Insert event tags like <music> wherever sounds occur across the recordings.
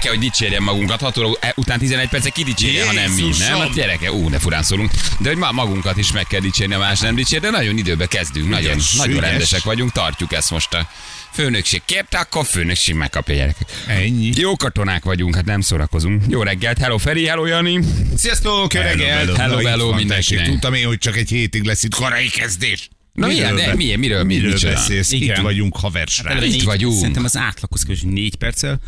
Kell, hogy dicsérjem magunkat, 6 óra után 11 percig ki dicsérje, ha nem mi, nem? Hát gyereke, ú, de furán szólunk. De hogy ma magunkat is meg kell dicsérni, a más nem dicsér, de nagyon időbe kezdünk, nagyon, Ügyes, nagyon ügyes. rendesek vagyunk, tartjuk ezt most a főnökség kérte, akkor a főnökség megkapja gyerekek. Ennyi. Jó katonák vagyunk, hát nem szórakozunk. Jó reggelt, hello Feri, hello Jani. Sziasztok, jó reggelt! hello, hello mindenkinek. Tudtam én, hogy csak egy hétig lesz itt korai kezdés. Na milyen, de be- milyen, miről, mi, miről micsoda? beszélsz? Igen. Itt vagyunk, haversrác. Előre Itt négy- vagyunk. Szerintem az átlaghoz képest négy perccel.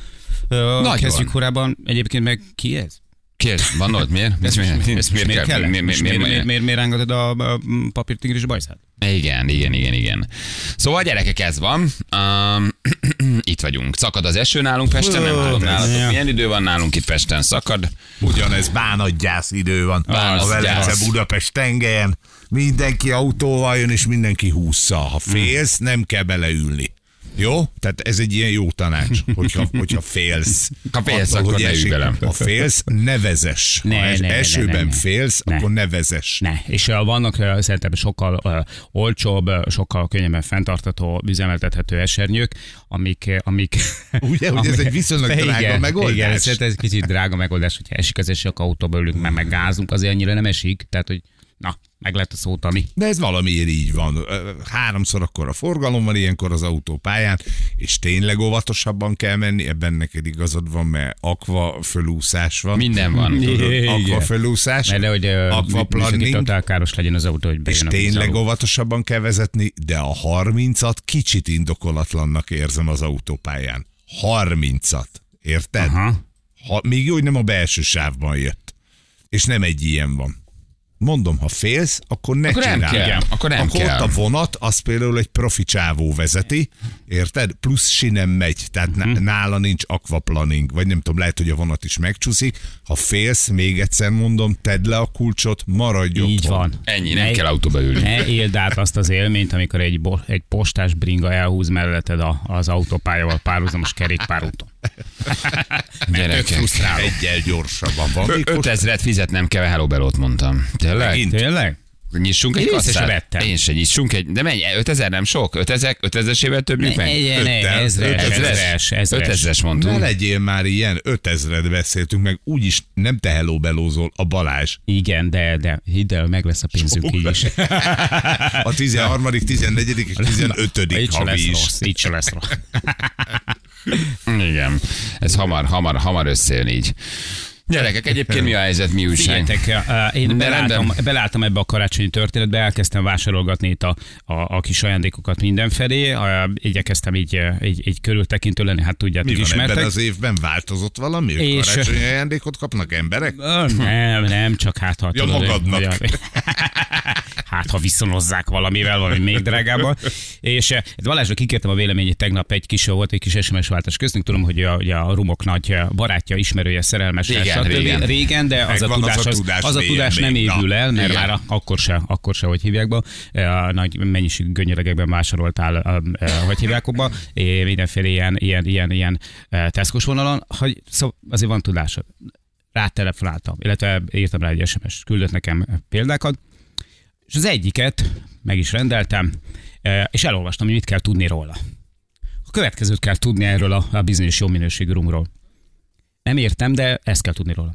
Ö, Nagyon. Kezdjük korábban. Egyébként meg ki ez? Kérd, van ott, miért? <laughs> Ez miért, miért, most miért, kell? Miért, miért, Miért miért, miért- miért rángatod a papírtigris bajszát? Igen, igen, igen, igen. Szóval gyerekek, ez van. Um, <clears throat> itt vagyunk. Szakad az eső nálunk Pesten, nem tudom nálatok Ja. milyen idő van nálunk itt Pesten. Szakad. Ugyanez bánatgyász idő van. Bánatgyász. A Velence Budapest tengelyen. Mindenki autóval jön, és mindenki húszza. Ha félsz, nem kell beleülni. Jó? Tehát ez egy ilyen jó tanács, hogyha, <laughs> hogyha félsz. Ha félsz, Attól, akkor ne esik. bele. Ha félsz, ne vezess. Ne, ha es- ne, ne, esőben ne, ne. félsz, Ne. akkor ne vezess. Ne, és uh, vannak uh, szerintem sokkal uh, olcsóbb, uh, sokkal könnyebben fenntartató, üzemeltethető esernyők, amik... amik <laughs> Ugye, hogy ez egy viszonylag <laughs> drága igen, megoldás? Igen, szerintem ez kicsit drága megoldás, hogyha esik az eső, akkor autóba ülünk, meg, meg gázunk, azért annyira nem esik, tehát hogy na, meg lehet a szótani. De ez valamiért így van. Háromszor akkor a forgalom van ilyenkor az autópályán, és tényleg óvatosabban kell menni, ebben neked igazad van, mert aqua fölúszás van. Minden van. Tudod, aqua fölúszás, Mert hogy uh, aquaplaning, totálkáros legyen az autó, hogy és tényleg óvatosabban kell vezetni, de a 30-at kicsit indokolatlannak érzem az autópályán. 30-at. Érted? Aha. Ha, még jó, hogy nem a belső sávban jött. És nem egy ilyen van. Mondom, ha félsz, akkor ne Akkor nem csináld. kell, akkor nem akkor kell. ott a vonat, az például egy profi csávó vezeti, érted? Plusz sinem megy, tehát uh-huh. nála nincs aquaplaning, vagy nem tudom, lehet, hogy a vonat is megcsúszik. Ha félsz, még egyszer mondom, tedd le a kulcsot, maradj Így otthon. van. Ennyi, nem Ne- kell autóba ülni. Ne éld át azt az élményt, amikor egy, bo- egy postás bringa elhúz melletted a, az autópályával párhuzamos kerékpárúton. <laughs> Gyerekek. Egyel gyorsabban van. Ö- Mikor 5000-et fizetnem kell, hello belót mondtam. Tényleg? Megint? Tényleg? Nyissunk egy se kasszát? Én se nyissunk egy, de mennyi? 5000 nem sok? 5000, 5000-esével többjük Ne, meg? ne, ne, ezres, ezres, ezres. 5000-es Ne mondtunk. legyél már ilyen, 5000-et beszéltünk meg, úgyis nem te hello belózol, a Balázs. Igen, de, de hidd el, meg lesz a pénzünk így is. A 13., 14. és 15. Így se havi lesz is. rossz, így se lesz rossz. Igen. Ez hamar, hamar, hamar összejön így. Gyerekek, egyébként mi a helyzet, mi újság? Figyeljetek, eh, én rendben. belálltam ebbe a karácsonyi történetbe, elkezdtem vásárolgatni itt a, a, a kis ajándékokat mindenfelé, igyekeztem így, eh, így, így körültekintő lenni, hát tudjátok, Mi van ismertek. ebben az évben? Változott valami? És-. Karácsonyi ajándékot kapnak emberek? Nem, nem, csak hát ha... Ja, magadnak. hogy- <laughs> hát ha viszonozzák valamivel, valami még drágábban. És eh, Balázsra kikértem a véleményét tegnap, egy kis volt, egy kis SMS váltás köztünk. Tudom, hogy a, ugye a rumok nagy eh, barátja, ismerője, szerelmes. Régen, régen. régen, de az a, az tudás, a az, tudás az a tudás nem évül el, mert igen. már akkor se, akkor se, hogy hívják be. Eh, A nagy mennyiségű gönyeregekben vásároltál, eh, eh, hogy hívják abba, eh, mindenféle ilyen, ilyen, ilyen, ilyen eh, teszkos vonalon, hogy szóval azért van tudásod rátelefonáltam, illetve írtam rá egy SMS, küldött nekem példákat, és az egyiket meg is rendeltem, eh, és elolvastam, hogy mit kell tudni róla. A következőt kell tudni erről a, bizonyos jó minőségű rumról. Nem értem, de ezt kell tudni róla.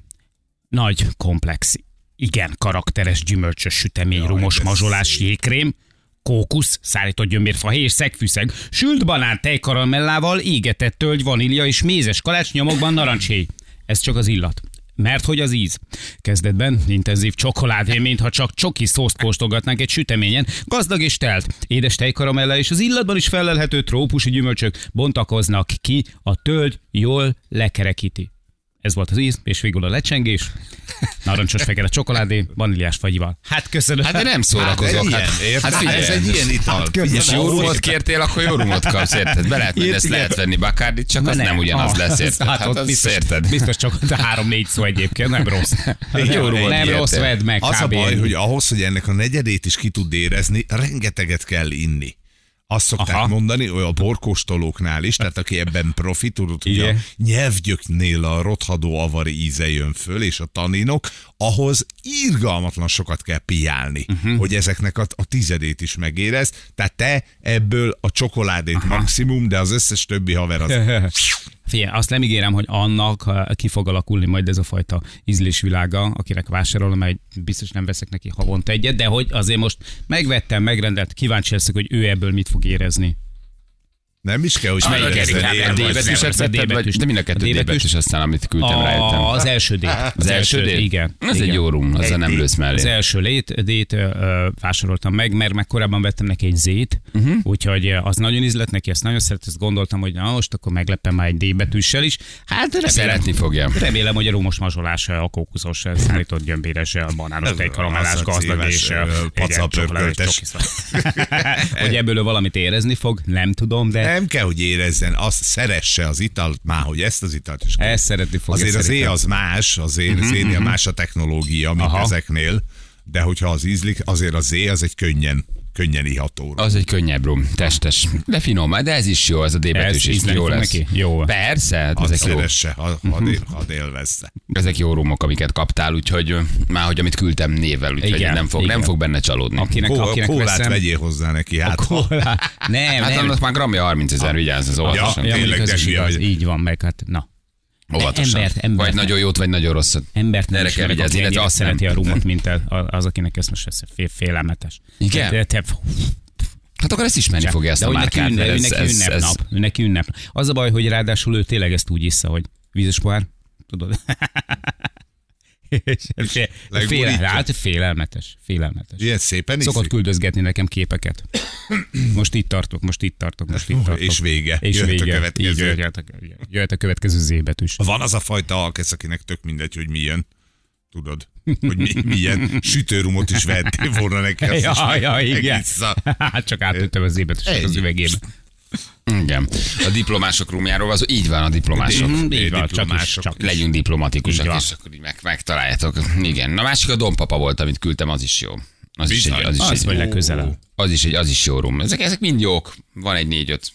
Nagy, komplex, igen, karakteres, gyümölcsös, sütemény, Jaj, rumos, mazsolás, szép. jégkrém, kókusz, szállított gyömbérfahéj és szegfűszeg, sült banán tejkaramellával, égetett tölgy, vanília és mézes kalács nyomokban narancshéj. Ez csak az illat. Mert hogy az íz. Kezdetben intenzív csokoládé, mintha csak csoki szószt kóstolgatnánk egy süteményen, gazdag és telt. Édes tejkaramella és az illatban is felelhető trópusi gyümölcsök bontakoznak ki, a tölgy jól lekerekíti. Ez volt az íz, és végül a lecsengés, narancsos fekete csokoládé, vaníliás fagyival. Hát köszönöm. Hát de nem szórakozok. Hát, Hát, ilyen, hát, érted? figyelj, ez egy ilyen ital. És jó rumot kértél, akkor jó rumot kapsz, érted? Be lehet menni, ezt lehet venni Bakárdit, csak az nem ugyanaz Ah, lesz, érted? Hát, Hát ott biztos, érted? biztos csak három-négy szó egyébként, nem rossz. Jó rumot nem rossz, vedd meg. Az a baj, hogy ahhoz, hogy ennek a negyedét is ki tud érezni, rengeteget kell inni. Azt szokták Aha. Mondani, a borkóstolóknál is, tehát aki ebben profi, tudod, hogy a Igen. nyelvgyöknél a rothadó avari íze jön föl, és a taninok, ahhoz irgalmatlan sokat kell piálni, uh-huh. hogy ezeknek a, a tizedét is megérez. Tehát te ebből a csokoládét Aha. maximum, de az összes többi haver az... <laughs> Figyelj, azt nem ígérem, hogy annak uh, ki fog alakulni majd ez a fajta ízlésvilága, akinek vásárolom, mert biztos nem veszek neki havonta egyet, de hogy azért most megvettem, megrendelt, kíváncsi leszek, hogy ő ebből mit fog érezni. Nem is kell, hogy Melyik megérezzen Erikát? élvezni. A D-betűset Az a vetted, vagy de mind a kettő D-betűs. D-betűs, aztán amit küldtem rá jöttem. A, az első D. Az első D? Igen. Ez egy jó rum, azzal nem lősz Az mellé. első lét, D-t vásároltam meg, mert meg korábban vettem neki egy Z-t, uh-huh. úgyhogy az nagyon ízlett neki, ezt nagyon szeret, ezt gondoltam, hogy na most akkor meglepem már egy D betűssel is. Hát remélem, Szeretni fogja. Remélem, hogy a rumos mazsolás, a kókuszos, szállított gyömbéres, a banános, az a gazdag és pacapörköltes. <laughs> Hogy ebből valamit érezni fog, nem tudom, de Nem kell, hogy érezzen, azt szeresse az italt, már hogy ezt az italt is ezt szeretni fogja. Azért az é az más, az én, az énél más a technológia, mint Aha. ezeknél, de hogyha az ízlik, azért az é az egy könnyen, könnyen iható. Az egy könnyebb rum, testes, de finom, de ez is jó, ez a D betűs Ez is jó lesz. neki? Jó. Persze, hát Hadd ezek jó, szeresse, hadd él- hadd élvezze. ezek jó rumok, amiket kaptál, úgyhogy már hogy amit küldtem névvel, úgyhogy Igen, nem fog, nem igen. fog benne csalódni. Akinek, Kó- akinek Kólát veszem, vegyél hozzá neki, hát Kólá. <laughs> Nem, Hát nem. annak már gramja 30 ezer, vigyázz, az óvatosan. Ja, Ja, tényleg, de így van meg, hát na. Óvatosan. Embert- embert vagy nem. nagyon jót, vagy nagyon rosszat. Embert nem Erre kell vigyázni, illetve azt nem. szereti a rumot, mint az, akinek ez most ez fél, félelmetes. Igen? De, te, Hát akkor ezt ismerni fogja ezt de a hogy neki, márkát. ünne, ő neki ünnepnap. Ő neki ünnep. Az a baj, hogy ráadásul ő tényleg ezt úgy issza, hogy vízes pohár, tudod? <laughs> Fél, fél, hát félelmetes, félelmetes. Ilyen szépen Szokott iszik. küldözgetni nekem képeket. Most itt tartok, most itt tartok, most itt tartok. És vége. És Jöhet a vége. következő. Így jöhet a, jöhet a következő zébetűs. Van az a fajta alkesz, akinek tök mindegy, hogy milyen. Tudod, hogy mi, milyen sütőrumot is vettél volna neki. Azt Ja, ja, igen. megissza. <laughs> Hát csak átütöm az ébetűs az üvegébe. Igen. A diplomások rumjáról az így van a diplomások. Mhm, Így van, csak is, diplomások. csak is. Legyünk diplomatikusak, Így van. és akkor így meg, megtaláljátok. Igen. Na másik a dompapa volt, amit küldtem, az is jó. Az is, egy, Bizony. az, is Az egy, vagy legközelebb. az is egy, az is jó rum. Ezek, ezek mind jók. Van egy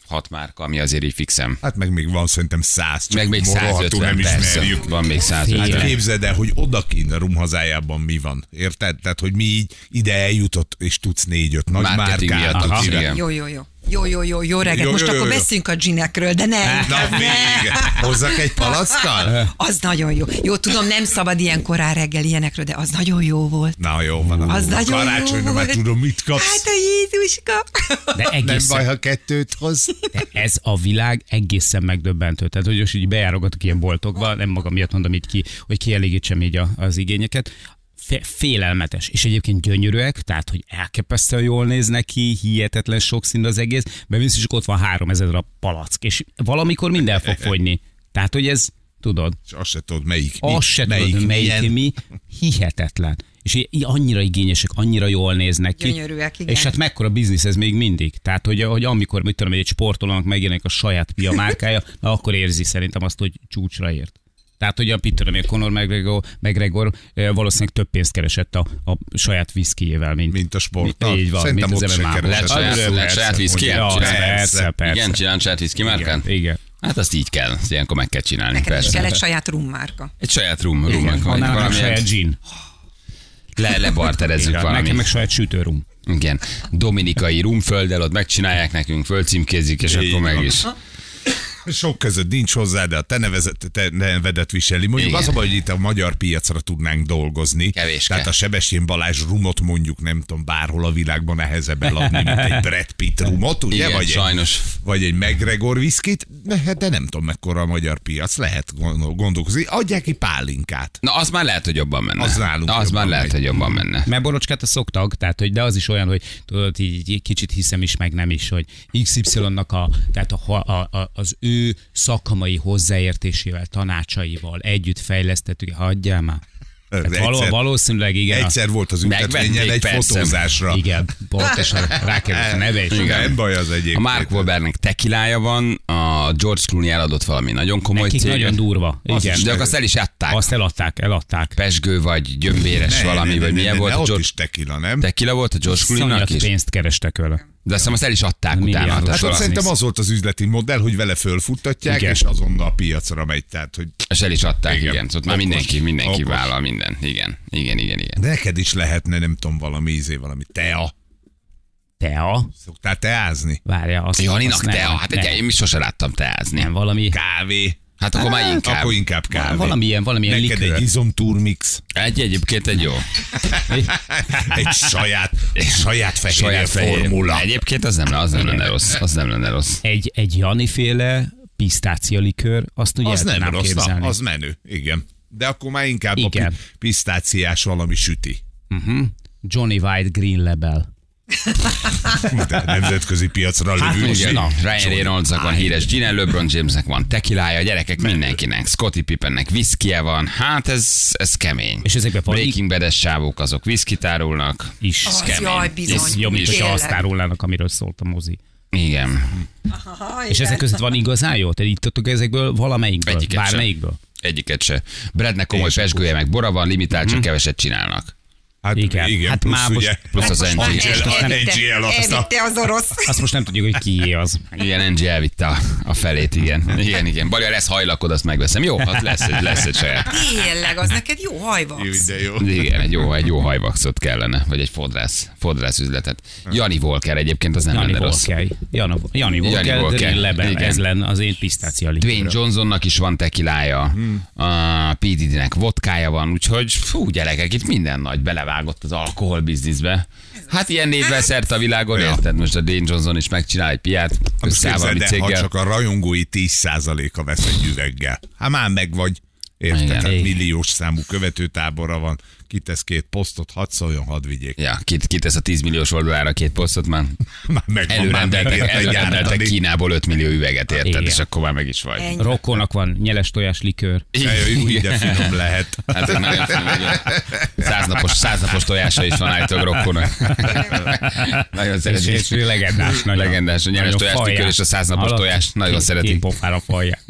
4-5-6 márka, ami azért így fixem. Hát meg még van szerintem száz, csak Meg még rohadtul 150, nem persze. ismerjük. Van még Hát 150. képzeld el, hogy odakint a rum hazájában mi van. Érted? Tehát, hogy mi így ide eljutott, és tudsz négy-öt nagy Marketing márkát. miatt, igen. Jó, jó, jó. Jó, jó, jó, jó reggelt. Jó, Most jó, jó, akkor jó. beszünk a ginekről, de nem. Na nem. vége. Hozzak egy palackkal? <laughs> Az nagyon jó. Jó, tudom, nem szabad ilyen korán reggel ilyenekről, de az nagyon jó volt. Na jó van. Az a nagyon jó karácsonyra már volt. tudom, mit kapsz. Hát a Jézuska. <laughs> De Nem egészen, baj, ha kettőt hoz. de ez a világ egészen megdöbbentő. Tehát, hogy most így bejárogatok ilyen boltokba, nem magam miatt mondom így ki, hogy kielégítsem így a, az igényeket. Félelmetes, és egyébként gyönyörűek, tehát, hogy elképesztően jól néznek ki, hihetetlen sokszínű az egész, mert biztos, hogy ott van három ezer a palack, és valamikor minden fog fogyni. Tehát, hogy ez, tudod, És azt se tudod, melyik mi. azt se tudod, hogy melyik milyen. mi, hihetetlen. És annyira igényesek, annyira jól néznek ki. Gyönyörűek, igen. És hát mekkora biznisz ez még mindig. Tehát, hogy, hogy amikor, mit tudom, egy sportolónak megjelenik a saját pia márkája, na akkor érzi szerintem azt, hogy csúcsra ért. Tehát, hogy a mit tudom, én, Conor McGregor, McGregor eh, valószínűleg több pénzt keresett a, a saját viszkijével, mint, Mint a sporttal. Így van, Szerintem mint az keresett. Lehet saját, viszki? Persze, persze. Igen, csinálni saját viszki márkát? Igen, igen. Hát azt így kell, azt ilyenkor meg kell csinálni. Nekem is persze. kell egy saját rummárka. Egy saját rum, meg valamilyen, saját gin. le, lebarterezzük Igen, valami. Nekem meg saját sütőrum. Igen, dominikai rumfölddel ott megcsinálják nekünk, fölcímkézik, és Így akkor meg is. Sok között nincs hozzá, de a te, nevezet, te nevedet viseli. Mondjuk Igen. az a baj, hogy itt a magyar piacra tudnánk dolgozni. Kevéske. Tehát a Sebestyén Balázs rumot mondjuk nem tudom, bárhol a világban nehezebb eladni, mint egy Brad Pitt rumot, ugye? Igen, vagy sajnos. Egy, vagy egy McGregor viszkit, de, hát de nem tudom mekkora a magyar piac, lehet gondol- gondolkozni. Adják ki pálinkát. Na, az már lehet, hogy jobban menne. Az nálunk Na, az már lehet, megy. hogy jobban menne. Mert borocskát a szoktak, tehát, hogy de az is olyan, hogy tudod, így, így kicsit hiszem is, meg nem is, hogy XY-nak a, tehát a, a, a, az ő ő szakmai hozzáértésével, tanácsaival együtt fejlesztettük. Hagyjál már. Hát való, Egyszer- valószínűleg igen. Egyszer volt az Megvették, üntetvényen egy persze. fotózásra. Igen, pontosan rákerült a neve, és Igen. Nem baj az egyébként. A Mark Wahlbergnek tekilája van, a George Clooney eladott valami nagyon komoly nekik céget. nagyon durva. Azt Igen. is, de akkor azt el is adták. Azt eladták, eladták. Pesgő vagy gyömbéres Ne, valami, ne, ne, vagy ne, milyen ne, volt ne, a ott George is tekila, nem? Tequila volt a George Clooney-nak is? pénzt kerestek vele. De azt hiszem azt el is adták Milliárdos. utána. Hát valami- szerintem az volt az üzleti modell, hogy vele fölfuttatják, Igen. és azonnal a piacra megy. Tehát, hogy És el is adták, igen. Igen. igen. Ott már mindenki, mindenki Okos. vállal minden. Igen, igen, igen, igen. de neked is lehetne, nem tudom, valami ízé, valami tea. Tea? Szoktál teázni? Várja, azt Janinak azt nem, tea, hát nem, egy, én is sose láttam teázni. nem, valami, Kávé. Hát akkor már inkább. Akkor inkább kávé. valamilyen, valamilyen Neked likőr. egy izomturmix, Egy egyébként egy jó. <laughs> egy saját, egy saját fehérje Saját fehér. formula. Egyébként az nem, az nem lenne rossz. Az nem lenne rossz. Egy, egy Jani féle pisztácia likőr, azt ugye Az nem rossz, képzelni. az menő, igen. De akkor már inkább Igen. a pi- pisztáciás valami süti. Johnny White Green Label. <laughs> De nemzetközi piacra Hát lövő. most Igen. na, Ryan Reynoldsnak van híres gin, LeBron Jamesnek van tekilája, a gyerekek mindenkinek, Scottie Pippennek viszkie van, hát ez, ez kemény. És ezekben van Breaking Bad-es sávok, azok viszkit árulnak. is. Az kemény. jaj, bizony. Ez jobb, mint hogyha azt árulnának, amiről szólt a mozi. Igen. Aha, És ezek között van igazán jó? Te ittatok ezekből valamelyikből? Egyiket sem. Bármelyikből? Egyiket se. Bradnek komoly pesgője, meg bora van, limitált, csak keveset csinálnak. Hát Igen. igen, Hát plusz már most- ugye. Plusz az Most NG. NGL Elvitte az orosz. Azt most nem tudjuk, hogy kié az. Igen, NG elvitte a, a felét, igen. Igen, igen. Balja lesz hajlakod, azt megveszem. Jó, hát lesz egy, lesz egy saját. Tényleg, az neked jó Jó, hajvax. de jó. Igen, egy jó, egy jó hajvaxot kellene, vagy egy fodrász, fodrász üzletet. Jani Volker egyébként az nem Jani lenne rossz. Volker. Jani, Jani Volker, Volker. Green Label. Igen. Ez lenne az én pisztácia. Dwayne Johnsonnak is van tekilája, Hmm. a P. Diddy-nek vodkája van, úgyhogy fú, gyerekek, itt minden nagy belevágott az alkoholbizniszbe. Hát ilyen névvel szerte a világon, Ja. érted? Most a Dwayne Johnson is megcsinál egy piát, Most összeáll céggel. csak a rajongói 10%-a vesz egy üveggel. Hát már meg vagy. Érted? Hát milliós számú követőtábora van. Kitesz két posztot, hadd szóljon, hadd vigyék. Ja, kit, kitesz a 10 milliós oldalára két posztot, már <laughs> Már meg van, már előrendeltek, előrendeltek. Kínából 5 millió üveget, érted? Igen. És akkor már meg is vagy. Ennyi. Rokkónak van nyeles tojás likőr. Jaj, Úgy de finom lehet. Hát ez nagyon finom, igen. Száznapos, száznapos tojása is van állítólag rokkónak. nagyon És, szeretik. és legendás. Nagyon, Legendás, a nagyon tojás likőr és a száznapos tojás. Nagyon. Két pofára falják.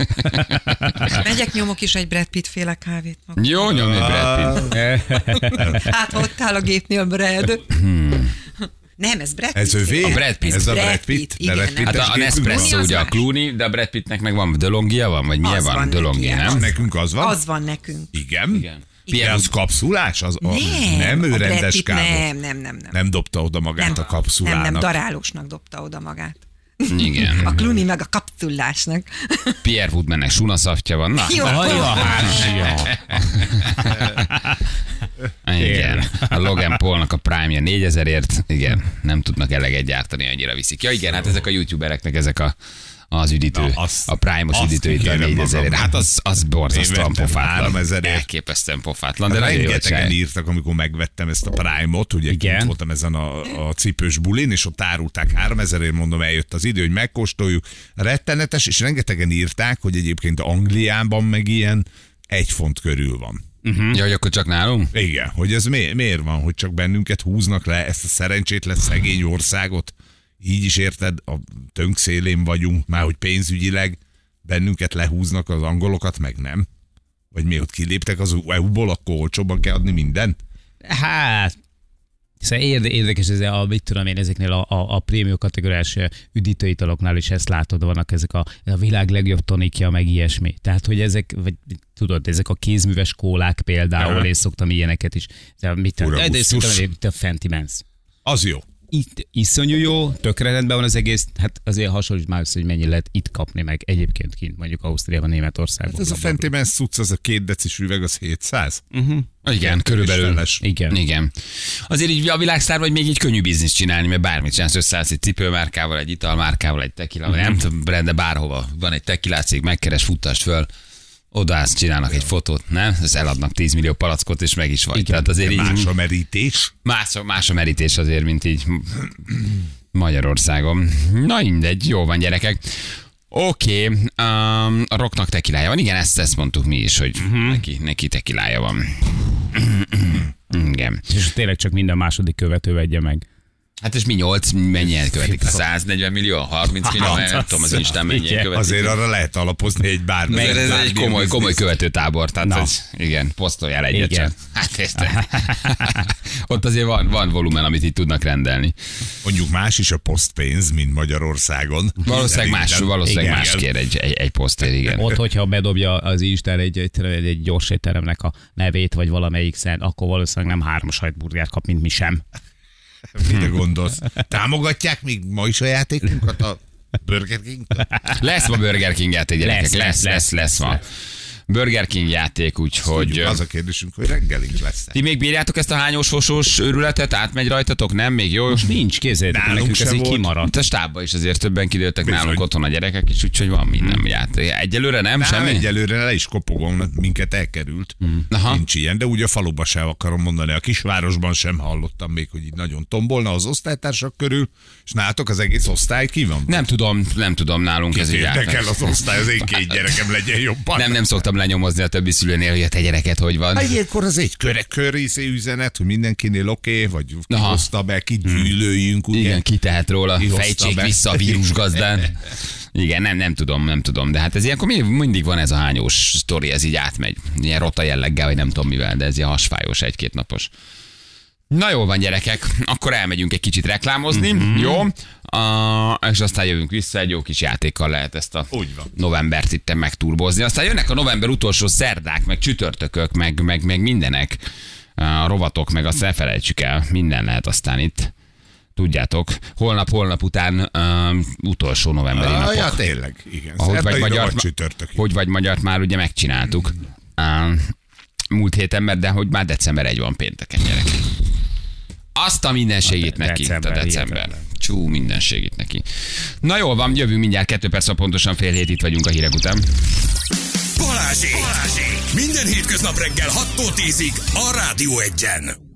Megyek, nyomok is egy Brad Pitt féle kávét. Jó, nyomj egy Brad Pitt. <laughs> Hát ott áll a gépnél Brad. Nem, ez Brad Pitt. Ez övé? A Brad Pitt. Ez a Brad Brad Pitt, Pitt? igen. Brad Hát a, a Nespresso ugye a. Clooney, de a Brad Pittnek meg van Delongia van, vagy milyen Az van? van Delongia, neki, nem? az. Nekünk az van? Az van nekünk. Igen? Igen. De Pierre az kapszulás? Az, a, Nem, nem ő a rendes Pitt kávó. Nem, nem, nem, nem. Nem dobta oda magát a kapszulának. Nem, nem, darálósnak dobta oda magát. Igen. A Clooney meg a kapszulásnak. Pierre Woodmannek sunaszaftja van. Na, Jó. Hajja, hársia. Igen. A Logan Paulnak a Prime-ja 4000ért, igen, nem tudnak eleget gyártani, annyira viszik. Ja igen, hát ezek a youtubereknek ezek a az üdítő, Na, azt- a Prime-os azt üdítő itt a kérem 4000 ért. magamnak. Hát az, az borzasztóan pofátlan. 3000 ért. Elképesztően pofátlan, de jó Rengetegen írtak, amikor megvettem ezt a Prime-ot, ugye Igen. voltam ezen a, a cipős bulin, és ott árulták 3000 mondom, eljött az idő, hogy megkóstoljuk. Rettenetes, és rengetegen írták, hogy egyébként Angliában meg ilyen egy font körül van. Ja, hogy akkor csak nálunk? Igen, hogy ez mi, miért van, hogy csak bennünket húznak le, ezt a szerencsétlen szegény országot, így is érted, a tönk szélén vagyunk, már hogy pénzügyileg bennünket lehúznak az angolokat, meg nem. Vagy mi ott kiléptek az EU-ból, akkor olcsóban kell adni mindent? Hát, Szóval érde, érdekes ez a, mit tudom én, ezeknél a, a, a prémium kategóriás üdítőitaloknál is ezt látod, vannak ezek a, a világ legjobb tonikja, meg ilyesmi. Tehát, hogy ezek, vagy tudod, ezek a kézműves kólák például, Aha. én szoktam ilyeneket is. De, mit, Fura de, de gusztus. szerintem itt a Fenty Men's. Az jó. Itt iszonyú jó, tökre rendben van az egész, hát azért hasonlít már össze, hogy mennyi lehet itt kapni meg egyébként kint, mondjuk Ausztriában, Németországban. Hát ez a Fentimen cucc, az a két decis üveg, az 700. Igen, körülbelül. Igen. Igen. Azért így a világsztár vagy még egy könnyű biznisz csinálni, mert bármit csinálsz, összeállsz egy cipőmárkával, egy italmárkával, egy tequila, mm-hmm. nem tudom, de bárhova. Van egy tequila cég, megkeres, futtást föl, odaállsz, csinálnak egy fotót, nem? Ez eladnak 10 millió palackot, és meg is vagy. Tehát azért így Más a merítés. más, a- más a merítés azért, mint így Magyarországon. Na mindegy, jó van gyerekek. Oké, okay, um, a rocknak tekilája van. Igen, ezt, ezt mondtuk mi is, hogy uh-huh. neki, neki tekilája van. Igen. És tényleg csak minden második követő vegye meg. Hát és mi 8, mennyien követik? 140 millió, 30 millió, Hát, nem tudom, az Instán mennyien követik. Azért arra lehet alapozni egy bármi. Azért ez egy bármilyen komoly, komoly követőtábor, tehát Na. ez, igen, posztoljál egyet Igen. Hát ezt, <laughs> ott azért van, van volumen, amit itt tudnak rendelni. Mondjuk más is a posztpénz, mint Magyarországon. Valószínűleg más, valószínűleg Igen. más kér egy, egy, egy posztér, igen. Ott, hogyha bedobja az Isten egy, egy, egy gyors étteremnek a nevét, vagy valamelyik szent, akkor valószínűleg nem három sajtburgert kap, mint mi sem. <laughs> Mire gondolsz? Támogatják még ma is a játékunkat a Burger king Lesz ma Burger King játék, gyerekek. Lesz, Lesz, lesz, lesz, lesz, lesz ma. Burger King játék, úgyhogy... Az a kérdésünk, hogy reggelink lesz Ti még bírjátok ezt a hányós fosós őrületet? Átmegy rajtatok? Nem? Még jó? Nincs, kézzétek, Nálunk nekünk ez így kimaradt. A stábban is azért többen kidőltek Bizony. nálunk otthon a gyerekek is, úgyhogy van minden játék. Egyelőre nem, Nem, semmi? egyelőre le is kopogom, minket elkerült. Aha. Nincs ilyen, de úgy a faluba sem akarom mondani. A kisvárosban sem hallottam még, hogy így nagyon tombolna az osztálytársak körül, és nálatok az egész osztály ki van? Nem tudom, nem tudom nálunk ez így az osztály, az én két gyerekem legyen jobban. Nem, nem szoktam lenyomozni a többi szülőnél, hogy a te gyereket hogy van. Hát ilyenkor az egy köre körészé üzenet, hogy mindenkinél oké, okay, vagy ki Aha. hozta be, ki gyűlöljünk, ugye? Igen, ki tehet róla, Ki fejtsék be. vissza a vírusgazdán. Igen, nem, nem tudom, nem tudom, de hát ez ilyenkor mindig van ez a hányós sztori, ez így átmegy. Ilyen rota jelleggel, vagy nem tudom mivel, de ez ilyen hasfájós egy-két napos. Na jó van, gyerekek, akkor elmegyünk egy kicsit reklámozni, mm-hmm. jó? Uh, és aztán jövünk vissza, egy jó kis játékkal lehet ezt a Úgy van. novembert itt megturbozni. Aztán jönnek a november utolsó szerdák, meg csütörtökök, meg, meg, meg mindenek, a rovatok, meg azt ne felejtsük el, minden lehet aztán itt. Tudjátok, holnap, holnap után uh, utolsó novemberi Ah, napok. ja, tényleg, igen. Ahogy vagy, magyar, csütörtök. hogy vagy magyar már ugye megcsináltuk. Uh, múlt héten, mert de hogy már december 1 van pénteken, gyerek. Azt a minden segít de- neki, december, a december. hihetetlen. Csú, minden segít neki. Na jól van, jövünk mindjárt kettő perc, pontosan fél hét itt vagyunk a hírek után. Balázsék! Balázsék! Minden hétköznap reggel 6-tól 10-ig a Rádió Egyen.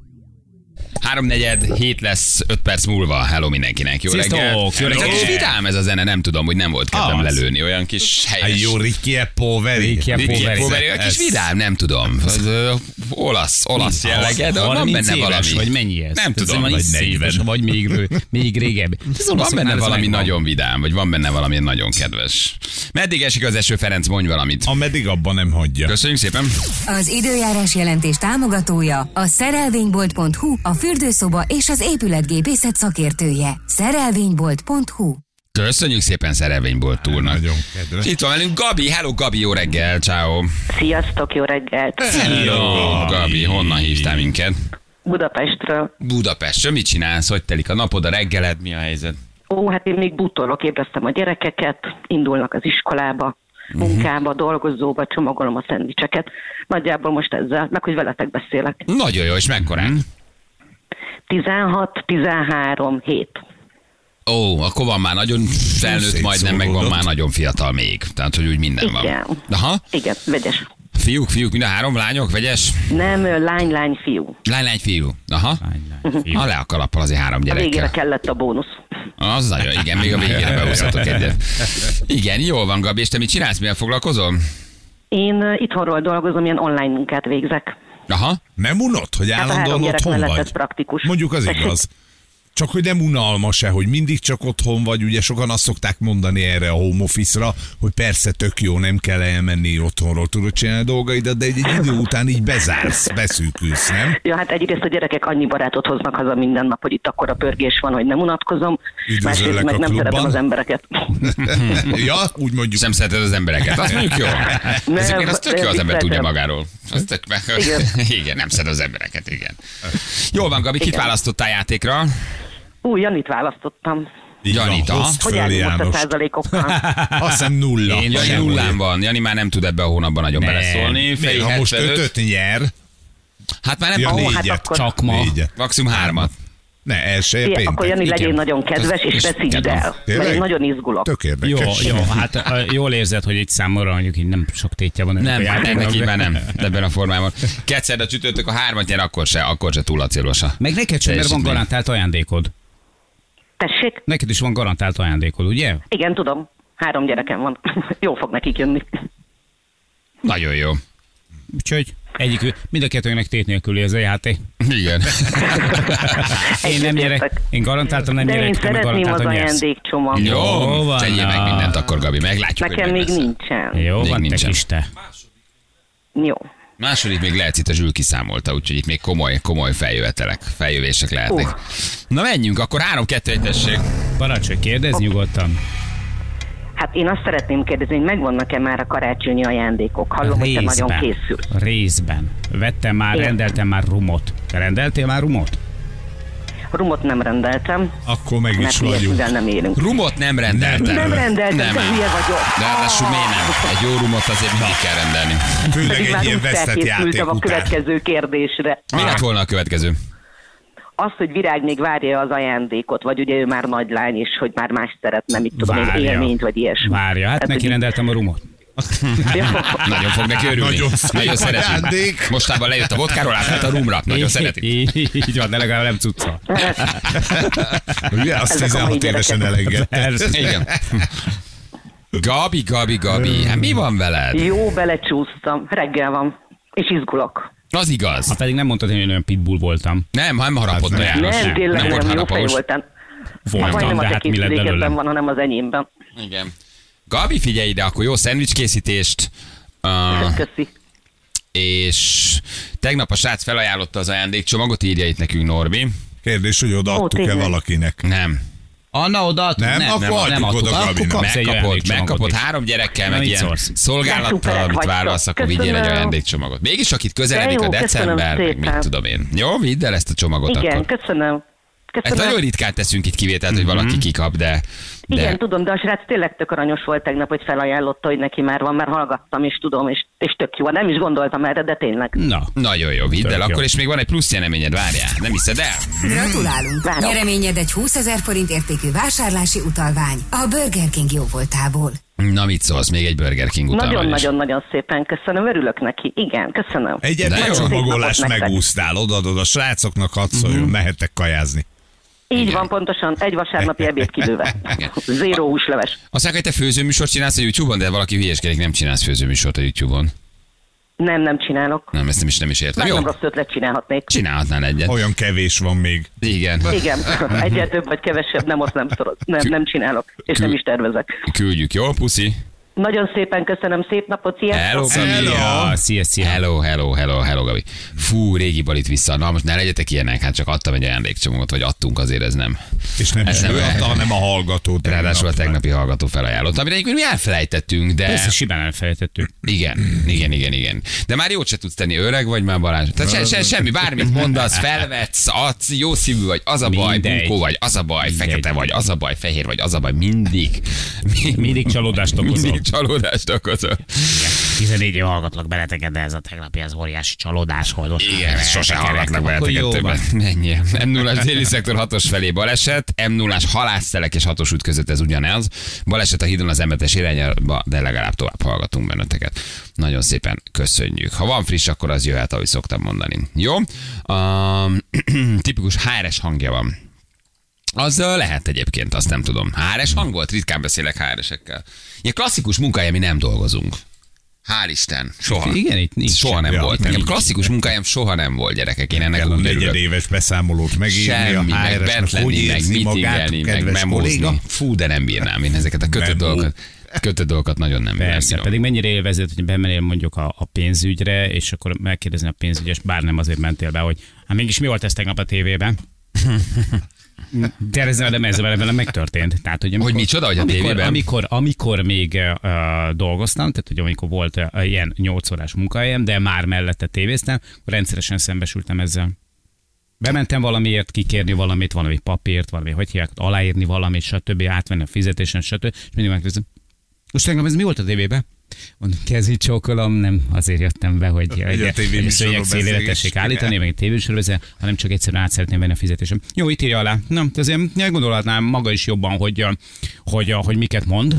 Háromnegyed, hét lesz, öt perc múlva. Hello mindenkinek, jó Sziasztok, reggel. jó reggelt. kis vidám ez a zene, nem tudom, hogy nem volt kedvem Az. lelőni. Olyan kis helyes. jó, Ricky Poveri. Ricky Ricky Poveri. Poveri, olyan kis vidám, nem tudom. Az, ö, olasz, olasz jellege, de van 30 benne éves, valami. Vagy mennyi ez? Nem tudom, vagy iszonyatos, 40. Vagy még, rő- még régebbi. <laughs> Ez Van benne valami nagyon vidám, vagy van benne valami nagyon kedves. Meddig esik az eső, Ferenc, mondj valamit. Ameddig abban nem hagyja. Köszönjük szépen. Az időjárás jelentés támogatója a szerelvénybolt.hu, a fürdőszoba és az épületgépészet szakértője. Szerelvénybolt.hu Köszönjük szépen Szerelvényból túlnak. Nagyon kedves. Itt van velünk Gabi. Hello Gabi, jó reggel, ciao. Sziasztok, jó reggelt! Hello Gabi, honnan hívtál minket? Budapestről. Budapestről, mit csinálsz? Hogy telik a napod, a reggeled, mi a helyzet? Ó, hát én még bútorok, ébresztem a gyerekeket, indulnak az iskolába, munkába, dolgozóba, csomagolom a szendvicseket. Nagyjából most ezzel, meg hogy veletek beszélek. Nagyon jó, és mekkorák? 16, 13, 7. Ó, akkor van már nagyon felnőtt, majdnem, meg van már nagyon fiatal még. Tehát, hogy úgy minden van. Igen. Aha. Igen, vegyes. Fiúk, fiúk, mind a három lányok, vegyes? Nem, lány, lány, fiú. Lány, lány, fiú. Aha. Lány, lány, fiú. Ha le a kalappal azért három A végére gyerekkel. kellett a bónusz. Az nagyon, igen, még a végére behúzhatok egyet. Igen, jól van, Gabi, és te mit csinálsz, mivel foglalkozol? Én itthonról dolgozom, ilyen online munkát végzek. Aha. Nem unod, hogy Hát állandóan otthon vagy? ez praktikus. Mondjuk az igaz. Csak hogy nem unalmas-e, hogy mindig csak otthon vagy, ugye sokan azt szokták mondani erre a home office-ra, hogy persze tök jó, nem kell elmenni otthonról, tudod csinálni a dolgaidat, de egy, egy idő után így bezársz, beszűkülsz, nem? Ja, hát egyrészt a gyerekek annyi barátot hoznak haza minden nap, hogy itt akkor a pörgés van, hogy nem unatkozom. Üdvözöllek Másrészt meg a nem klubban. szeretem az embereket. <laughs> ja, úgy mondjuk. Nem szereted az embereket, azt mondjuk jó. Nem, Ezeket az tök jó, az ember tudja magáról. Az tök, Igen. <laughs> igen, nem szeret az embereket, igen. Jól van, Gabi, kit választottál játékra? Ú, Janit választottam. Így Janita. hozd Hogy állunk most a százalékokkal? <laughs> Azt hiszem nulla. Én Jani nullán van. Jani már nem tud ebbe a hónapban nagyon Nem. beleszólni. Fej ha most 75. ötöt nyer, Hát már nem, ja, hát négyet. akkor- Csak ma. Négyet. maximum hármat. Ne, elsője Ilyen, péntek. akkor Jani igen. legyél nagyon kedves, és És veszítsd el. Mert én nagyon izgulok. Tök Jó, érdekes. jó, <laughs> hát ö, jól érzed, hogy itt számomra mondjuk így nem sok tétje van. ennek Nem, a nem, játéknak, neki de- már nem, ebben a formában. <laughs> Kétszer a csütörtök a hármat nyer, akkor se, akkor se túl acélosa. Meg neked sem, mert van garantált ajándékod. Tessék? Neked is van garantált ajándékod, ugye? Igen, tudom. Három gyerekem van. <laughs> Jó fog nekik jönni. Nagyon jó. Úgyhogy egyik, mind a kettőnek tét nélküli ez a játék. Igen. <laughs> Én nem Egyetértek. én garantáltan nem De én te szeretném az ajándékcsomag. Jó, van, tegyél meg mindent akkor, Gabi, meglátjuk, Nekem hogy még lesz. nincsen. Jó, Még van, te nincsen. kis te. Jó. Második még lehet itt a Zsül kiszámolta, úgyhogy itt még komoly, komoly feljövetelek, feljövések lehetnek. Uh. Na menjünk, akkor 3-2-1 tessék. Parancsolj, kérdezz nyugodtan. Hát én azt szeretném kérdezni, hogy megvannak-e már a karácsonyi ajándékok? Hallom, hogy te nagyon készül. Részben. Vettem már, Igen. rendeltem már rumot. Te rendeltél már rumot? Rumot nem rendeltem, Akkor meg is vagyunk. nem élünk. Rumot nem rendeltem. Nem rendeltem, nem hülye vagyok. De ráadásul miért nem? Egy jó rumot azért mindig kell rendelni. Főleg egy ilyen vesztett játék a következő kérdésre. Mi lett volna a következő? Az, hogy Virág még várja az ajándékot, vagy ugye ő már nagy lány, és hogy már más szeretne, mit tudom én, Várja. élményt, vagy ilyesmi. Várja, hát Tehát, neki rendeltem a rumot. <laughs> Nagyon fog neki örülni. Nagyon Nagyon szereti. Mostában lejött a vodkáról, átment a rumra. Nagyon szereti. Így, így van, de legalább nem cucca. Ugye, azt Ezek a mai 16 évesen elengedte. Igen. Gabi, Gabi, Gabi, hát mi van veled? Jó, belecsúsztam. Reggel van. És izgulok. Az igaz. Ha pedig nem mondtad, hogy én olyan pitbull voltam. Nem, nem harapott a nem. János. nem, tényleg nem nem, volt jó fej harapós. voltam. Voltam, Majdnem de a te hát mi lett készülékedben belőlem? van, hanem az enyémben. Igen. Gabi, figyelj ide, akkor jó szendvics készítést. Uh, Köszi. és tegnap a srác felajánlotta az ajándékcsomagot, írja itt nekünk Norbi. Kérdés, hogy odaadtuk-e valakinek. Nem. Anna odaadtuk? Nem? Akkor adjuk adtuk. oda Akkor Gabinak. kapsz egy Megkapott, ajándékcsomagot megkapott is. három gyerekkel, meg ilyen szolgálattal, szuperek amit válasz, akkor vigyél egy ajándékcsomagot. Mégis, akit közeledik De a december, meg mit tudom én. Jó, vidd el ezt a csomagot Igen, akkor. köszönöm. Ezt Köszönöm. nagyon ritkán teszünk itt kivételt, hogy valaki kikap, de... de... Igen, tudom, de a srác tényleg tök aranyos volt tegnap, hogy felajánlotta, hogy neki már van, mert hallgattam, és tudom, és, és tök jó. Nem is gondoltam erre, de tényleg. Na, Nagyon jó, vidd Tök el akkor, és még van egy plusz nyereményed, várjál, nem hiszed el? Gratulálunk! Várom. Nyereményed egy 20 ezer forint értékű vásárlási utalvány a Burger King jóvoltából. Na mit szólsz, még egy Burger King is. Nagyon-nagyon-nagyon szépen köszönöm, örülök neki. Igen, köszönöm. Egy napot nektek. megúsztál, odaadod a srácoknak, hadd szóljon, mehettek kajázni. Így Igen. van, pontosan egy vasárnapi ebéd kilőve. Igen. Zéró húsleves. Azt mondják, hogy te főzőműsort csinálsz a YouTube-on, de valaki hülyeskedik, nem csinálsz főzőműsort a YouTube-on. Nem, nem csinálok. Nem, ezt nem is, nem is értem. Jó, nem rossz ötlet csinálhatnék. csinálhatnál egyet. Olyan kevés van még. Igen. Igen, <laughs> egyet több vagy kevesebb, nem, azt nem, szoroz, nem, nem csinálok, és nem is tervezek. Küldjük, jó, puszi? Nagyon szépen köszönöm, szép napot, Hello, sziasztok! Gabi. Ja, szia, szia. Hello, hello, hello, hello, Gabi. Fú, régi balit vissza. Na most ne legyetek ilyenek, hát csak adtam egy ajándékcsomagot, vagy adtunk, azért ez nem. És nem Ez is nem ő adta, hanem a hallgató. Ráadásul a tegnap. tegnapi hallgató felajánlott, amire egyébként mi elfelejtettünk, de... Persze, simán elfelejtettük. Igen, igen, igen, igen. De már jót se tudsz tenni, öreg vagy már Balázs. Tehát se, se, semmi, bármit mondasz, felvetsz, adsz, jó szívű vagy, az a baj, Mindegy. bunkó vagy, az a baj, Mindegy. fekete vagy, az a baj, fehér vagy, az a baj, mindig. mi- Mindig csalódást okozol. Csalódást okozol. 14 év hallgatlak beleteket, de ez a tegnapi az óriási csalódás volt. Most Igen, sose jó benneteket többet. Ennyi. m 0 déli szektor 6-os felé baleset, m 0 halászelek és 6-os út között ez ugyanaz. Baleset a hídon az M7-es irányába, de legalább tovább hallgatunk benneteket. Nagyon szépen köszönjük. Ha van friss, akkor az jöhet, ahogy szoktam mondani. Jó? Um, <clears throat> tipikus HRS hangja van. Az lehet egyébként, azt nem tudom. HRS hang volt? Ritkán beszélek HRS-ekkel. Ilyen klasszikus munkája, mi nem dolgozunk. Hál' Isten. Soha. Igen, itt nincs. Soha nem Ja, volt. Nekem klasszikus munkájám soha nem volt, gyerekek. Én ennek Kell örülök. negyedéves beszámolót megírni, Semmi, a meg bent lenni, meg mitingelni, meg memózni. Fú, de nem bírnám én ezeket a kötött dolgokat. Kötött dolgokat nagyon nem, Persze, bírom. pedig mennyire élvezett, hogy bemennél mondjuk a, a pénzügyre, és akkor megkérdezni a pénzügyes, bár nem azért mentél be, hogy hát mégis mi volt ez tegnap a tévében? <laughs> De ez velem, megtörtént. Tehát, hogy, amikor, micsoda, hogy a amikor, tévében? Amikor, amikor még uh, dolgoztam, tehát hogy amikor volt uh, ilyen 8 órás munkahelyem, de már mellette tévéztem, rendszeresen szembesültem ezzel. Bementem valamiért kikérni valamit, valami papírt, valami, hogy hívják, aláírni valamit, stb. átvenni a fizetésen, stb. És mindig megkérdezem, most tegnap ez mi volt a tévében? Mondom, kezi csókolom, nem azért jöttem be, hogy, tévéműsorról szőnyeg tessék állítani, meg egy tévéműsorról, hanem csak egyszerűen át szeretném venni a fizetésem. Jó, itt írja alá. Nem, azért gondolhatnám maga is jobban, hogy, hogy, hogy, hogy miket mond.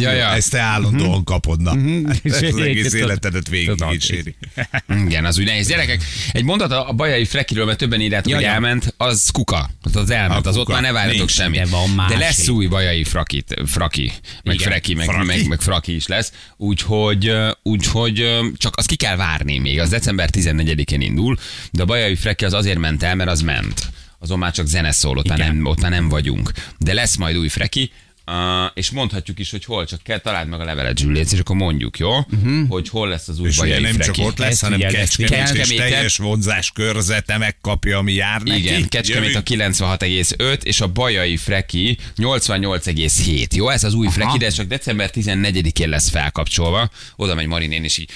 Ja, ja. Ezt te állandóan kapod, na. <laughs> Ez az egész életedet végigkíséri. Igen, az úgy nehéz. Gyerekek, egy mondat a bajai Frekiről, mert többen írjátok, Ja, hogy ja. elment, az kuka. Az, az elment, A az ott már ne várjatok semmit. De van De lesz új bajai frakit, fraki, meg Igen. freki, meg, Fraki? meg, meg fraki is lesz. Úgyhogy, úgyhogy csak azt ki kell várni még. Az december 14-én indul, de a bajai freki az azért ment el, mert az ment. Azon már csak zene szól, ott már, nem, ott már nem vagyunk. De lesz majd új freki, Uh, és mondhatjuk is, hogy hol, csak kell találd meg a levelet, Zsülléc, és akkor mondjuk, jó? Uh-huh. Hogy hol lesz az új És ugye nem freki. csak ott lesz, Ezt hanem Kecskemét és teljes vonzás körzete megkapja, ami jár neki. Igen, Kecskemét a Jövünk. 96,5, és a Bajai Freki 88,7. Jó, ez az új Freki, de ez csak december 14-én lesz felkapcsolva. Oda megy Marinén, és így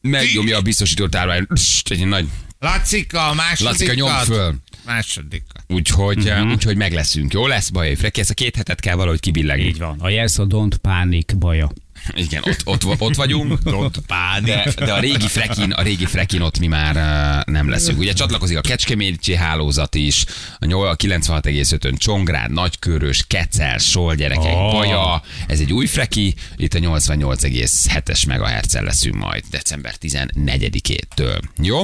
megnyomja a biztosított állvány. Egy nagy Lacika, a másodikat. Lacika nyom föl. Másodikat. Úgyhogy, uh-huh. úgyhogy meg leszünk. Jó lesz Bajai Freki, ezt a két hetet kell valahogy kibillegni. Így van. A jelsz a don't panic baja. Igen, ott, ott, ott vagyunk. Ott pánik. De, de a régi frekin, a régi frekin ott mi már uh, nem leszünk. Ugye csatlakozik a Kecskeméti hálózat is, a nyol- a 96,5-ön Csongrád, Nagykörös, Kecel, Sol gyerekek, Oh. oh. Baja, ez egy új freki, itt a 88,7-es megahertzel leszünk majd december 14-től. Jó?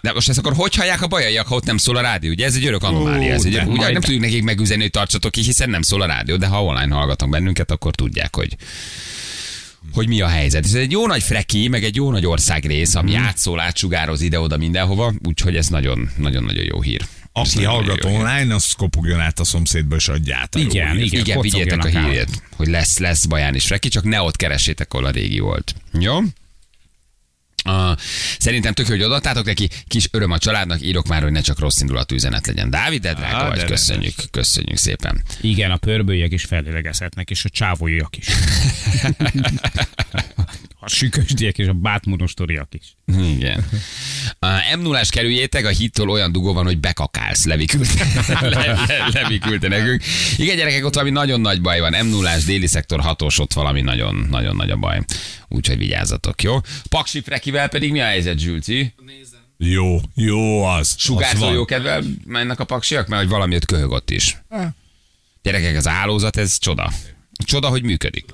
De most ezt akkor hogy hallják a bajaiak, ha ott nem szól a rádió? Ugye ez egy örök anomália. Ez egy, de ugye nem tudjuk nekik megüzenni, hogy tartsatok ki, hiszen nem szól a rádió, de ha online hallgatnak bennünket, akkor tudják, hogy hogy mi a helyzet. Ez egy jó nagy freki, meg egy jó nagy országrész, ami Mhm. átszól, átsugároz ide-oda mindenhova, úgyhogy ez nagyon, nagyon-nagyon jó hír. Aki hallgat online, az kopogjon át a szomszédba, és adja át a jó Igen, igen. Igen, vigyétek a hírét, hogy lesz, lesz Baján is freki, csak ne ott keressétek, ahol a régi volt. Jó? Uh, szerintem tök jó, hogy odaadtátok neki, kis öröm a családnak, írok már, hogy ne csak rossz indulatú üzenet legyen. Dávid, de drága vagy, de köszönjük, köszönjük szépen. Igen, a pörbőjek is felélegezhetnek, és a csávóiak is. <laughs> a sükösdiek és a bátmunostoriak is. Igen. A m 0 kerüljétek, a hittól olyan dugó van, hogy bekakálsz, Levi küldte, <laughs> le, le, Levi küldte nekünk. Igen, gyerekek, ott valami nagyon nagy baj van. m 0 déli szektor hatós, ott valami nagyon, nagyon nagy a baj. Úgyhogy vigyázzatok, jó? Paksi Frekivel pedig mi a helyzet, Zsülci? Jó, jó az. az Sugárzó van. jó kedvel mennek a paksiak, mert hogy valami ott köhög ott is. Gyerekek, az állózat, ez csoda. Csoda, hogy működik.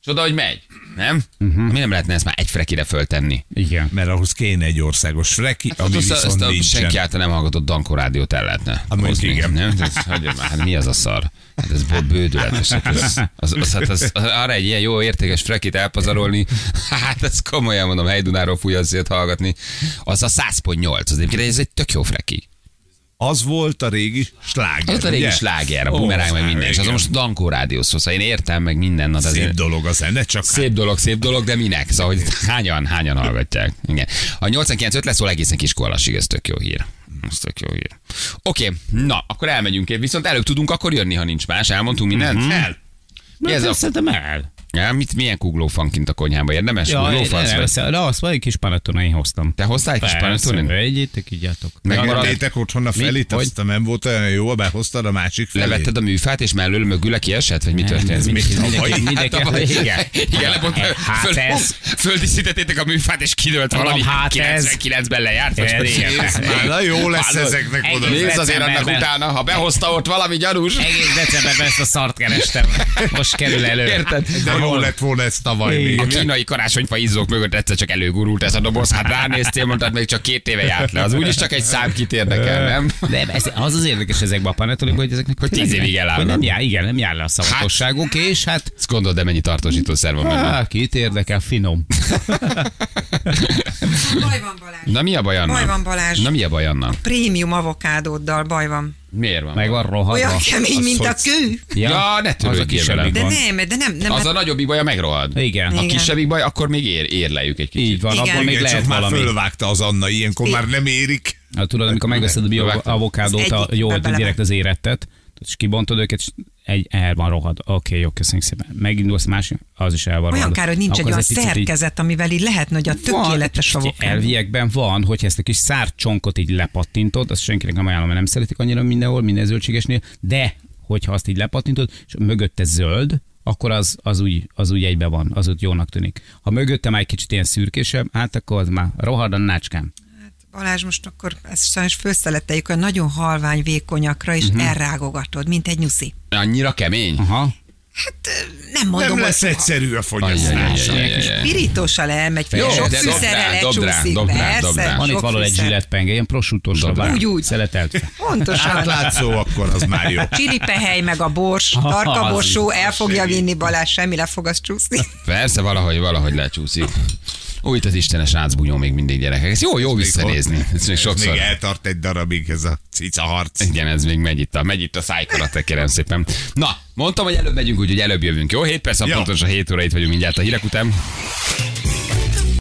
Csoda, hogy megy. Nem? Uh-huh. Mi nem lehetne ezt már egy frekire föltenni? Igen. Mert ahhoz kéne egy országos freki, ami Hát azt, viszont azt nincsen. senki által nem hallgatott Dankó rádiót el lehetne mondjuk hozni. igen. Nem? Ez, hagyjad már, hát mi az a szar? Hát ez bő- bődületes. Hát ez, az, az, hát az, az, arra egy ilyen jó értékes frekit elpazarolni, <laughs> hát ez komolyan mondom, Helydunáról fúj az szét hallgatni. Az a 100.8, az egyébként ez egy tök jó freki. Az volt a régi sláger, Az ott a régi ugye? sláger, a Ó, bumeráng, meg már minden. És az most Dankó rádió szó, szóval én értem, meg minden. Na, de Szép azért- dolog a zene, csak hát Szép dolog, szép dolog, de minek? Szóval, hogy hányan, hányan hallgatják. Igen. A 89 lesz, szóval egészen kiskolasig, ez tök jó hír. Ez tök jó hír. Oké, na, akkor elmegyünk. Viszont előbb tudunk akkor jönni, ha nincs más. Elmondtunk mindent? Mhm. El. Mi ez a... Szerintem el. Ja, mit, milyen kugló van kint a konyhába? Érdemes? Ja, kugló de, fasz, vagy? de, azt vagy egy kis panetone én hoztam. Te hoztál egy kis panettonét? Egyétek, ígyátok. Megmarad- Megtettétek otthon a Hogy? azt nem volt olyan jó, behoztad a másik felét. Levetted a műfát, és mellől mögül kiesett? Vagy mi történt? ez Hát, tavaly- igen. Hát földíszítettétek a műfát, és kidőlt valami. hát ez- 99-ben lejárt, vagy Ez- régen. ez <laughs> Már na jó lesz ezeknek oda. Nézd azért annak utána, ha behozta ott valami gyanús. Egész decemberben ezt a szart kerestem. Most kerül elő. Érted? Jó lett volna ez tavaly még. A kínai karácsonyfa izzók mögött egyszer csak előgurult ez a doboz. Hát ránéztél, mondtad, még csak két éve járt le. Az úgyis csak egy szám kit érdekel, nem? Nem, ez, az az érdekes ezekben a panetolikban, hogy ezeknek Hogy tíz évig elállnak. Nem jár, igen, nem jár le a szavatosságuk, és hát Ezt gondold, de mennyi tartósítószer van benne. Á, kit érdekel, finom. <laughs> Baj van Balázs. Na mi a baj annak? Baj van, Balázs. Na mi a baj annak? Prémium avokádóddal baj van. Miért van? Meg van rohadva. Olyan kemény, az mint a kő. Ja, ne az a törődjél kisebbik vele. De nem, de nem, nem. Az hát- a nagyobbik baj, a megrohad. Igen. A Igen. kisebbik baj, akkor még ér, érlejük egy kicsit. Így van, Igen. abból még Igen, lehet csak már valami. fölvágta az Anna, ilyenkor már nem érik. Hát, tudod, amikor megveszed a bio avokádót, a Az jó, direkt az érettet, és kibontod őket, és egy el van rohad. Oké, jó, köszönjük szépen. Megindulsz másik, az is el van Olyan rohad. kár, hogy nincs egy Akkor olyan az picit így- szerkezet, amivel így lehetne, hogy a tökéletes Van, avokádó. Elviekben van, hogyha ezt a kis szárcsonkot így lepattintod, azt senkinek nem ajánlom, mert nem szeretik annyira mindenhol, minden zöldségesnél, de hogyha azt így lepattintod, és mögötte zöld, akkor az, az, úgy, az úgy egybe van, az úgy jónak tűnik. Ha mögötte már egy kicsit ilyen szürkésebb, hát akkor az már rohad a nácskám. Balázs, most akkor ezt sajnos főszeleteljük a nagyon halvány vékonyakra, és Mhm. uh-huh. elrágogatod, mint egy nyuszi. Annyira kemény? Aha. Hát Nem mondom, Nem hogy lesz egyszerű a fogyasztás. Spirítossal elmegy, Jó, sok fűszerrel lecsúszik, persze. Van itt valahol egy zsilletpenge, ilyen Dobd rá. Úgy, úgy. Szeletelt. Pontosan. Átlátszó, akkor az már jó. Csiripehely meg a bors, tarka borsó, is el fogja vinni Balázs, semmi le fog az csúszni. Persze, valahogy, valahogy lecsúszik. Ó, itt az istenes rácbunyó még mindig gyerekek. Ez jó, jó visszanézni. Ez még sokszor. még eltart egy darabig ez a cica harc. Igen, ez még megy itt a, megy itt a szájkarate, kérem szépen. Na, mondtam, hogy előbb megyünk, úgyhogy előbb jövünk. Jó, 7 perc, pontosan 7 óra itt vagyunk mindjárt a hírek után.